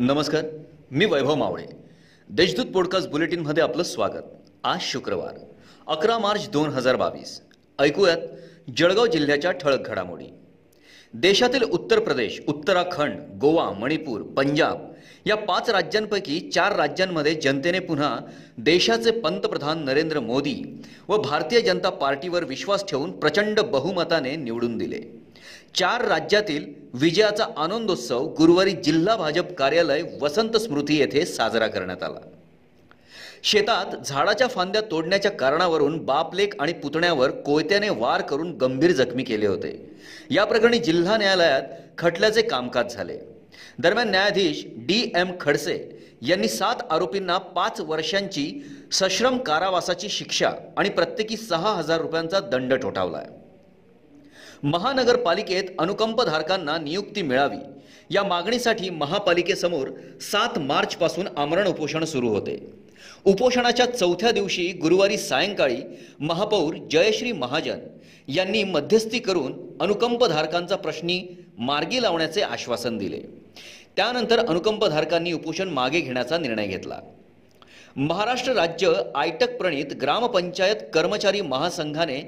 नमस्कार मी वैभव मावळे. देशदूत पॉडकास्ट बुलेटिनमध्ये आपलं स्वागत. आज शुक्रवार अकरा मार्च दोन हजार बावीस. ऐकूयात जळगाव जिल्ह्याच्या ठळक घडामोडी. देशातील उत्तर प्रदेश उत्तराखंड गोवा मणिपूर पंजाब या पाच राज्यांपैकी चार राज्यांमध्ये जनतेने पुन्हा देशाचे पंतप्रधान नरेंद्र मोदी व भारतीय जनता पार्टीवर विश्वास ठेवून प्रचंड बहुमताने निवडून दिले. चार राज्यातील विजयाचा आनंदोत्सव गुरुवारी जिल्हा भाजप कार्यालय वसंत स्मृती येथे साजरा करण्यात आला. शेतात झाडाच्या फांद्या तोडण्याच्या कारणावरून बापलेक आणि पुतण्यावर कोयत्याने वार करून गंभीर जखमी केले होते. या प्रकरणी जिल्हा न्यायालयात खटल्याचे कामकाज झाले. दरम्यान न्यायाधीश डी एम खडसे यांनी सात आरोपींना पाच वर्षांची सश्रम कारावासाची शिक्षा आणि प्रत्येकी सहा हजार रुपयांचा दंड ठोठावला आहे महानगरपालिकेत अनुकंपधारकांना नियुक्ती मिळावी. या मागणीसाठी महापालिकेसमोर सात मार्चपासून आमरण उपोषण सुरू होते. उपोषणाच्या चौथ्या दिवशी गुरुवारी सायंकाळी महापौर जयश्री महाजन यांनी मध्यस्थी करून अनुकंपधारकांचा प्रश्नी मार्गी लावण्याचे आश्वासन दिले. त्यानंतर अनुकंपधारकांनी उपोषण मागे घेण्याचा निर्णय घेतला. महाराष्ट्र राज्य आयटक प्रणित ग्रामपंचायत कर्मचारी महासंघाने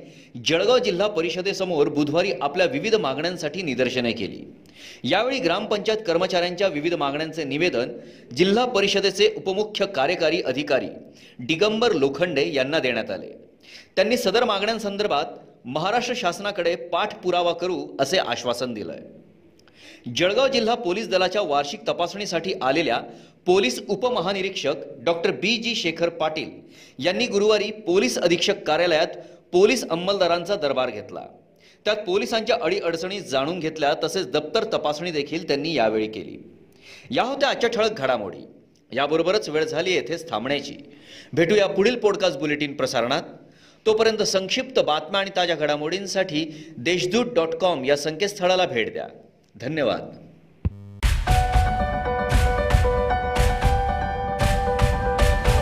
जळगाव जिल्हा परिषदेसमोर बुधवारी आपल्या विविध मागण्यांसाठी निदर्शने केली. यावेळी ग्रामपंचायत कर्मचाऱ्यांच्या विविध मागण्यांचे निवेदन जिल्हा परिषदेचे उपमुख्य कार्यकारी अधिकारी दिगंबर लोखंडे यांना देण्यात आले. त्यांनी सदर मागण्यांसंदर्भात महाराष्ट्र शासनाकडे पाठपुरावा करू असे आश्वासन दिलंय. जळगाव जिल्हा पोलीस दलाच्या वार्षिक तपासणीसाठी आलेल्या पोलीस उपमहानिरीक्षक doctor B G Shekhar Patil यांनी गुरुवारी पोलीस अधीक्षक कार्यालयात पोलीस अंमलदारांचा दरबार घेतला. त्यात पोलिसांच्या अडीअडचणी जाणून घेतल्या तसेच दप्तर तपासणी देखील त्यांनी यावेळी केली. या होत्या आजच्या ठळक घडामोडी. याबरोबरच वेळ झाली येथेच थांबण्याची. भेटूया पुढील पॉडकास्ट बुलेटिन प्रसारणात. तोपर्यंत संक्षिप्त बातम्या आणि ताज्या घडामोडींसाठी देशदूत डॉट कॉम या संकेतस्थळाला भेट द्या. धन्यवाद.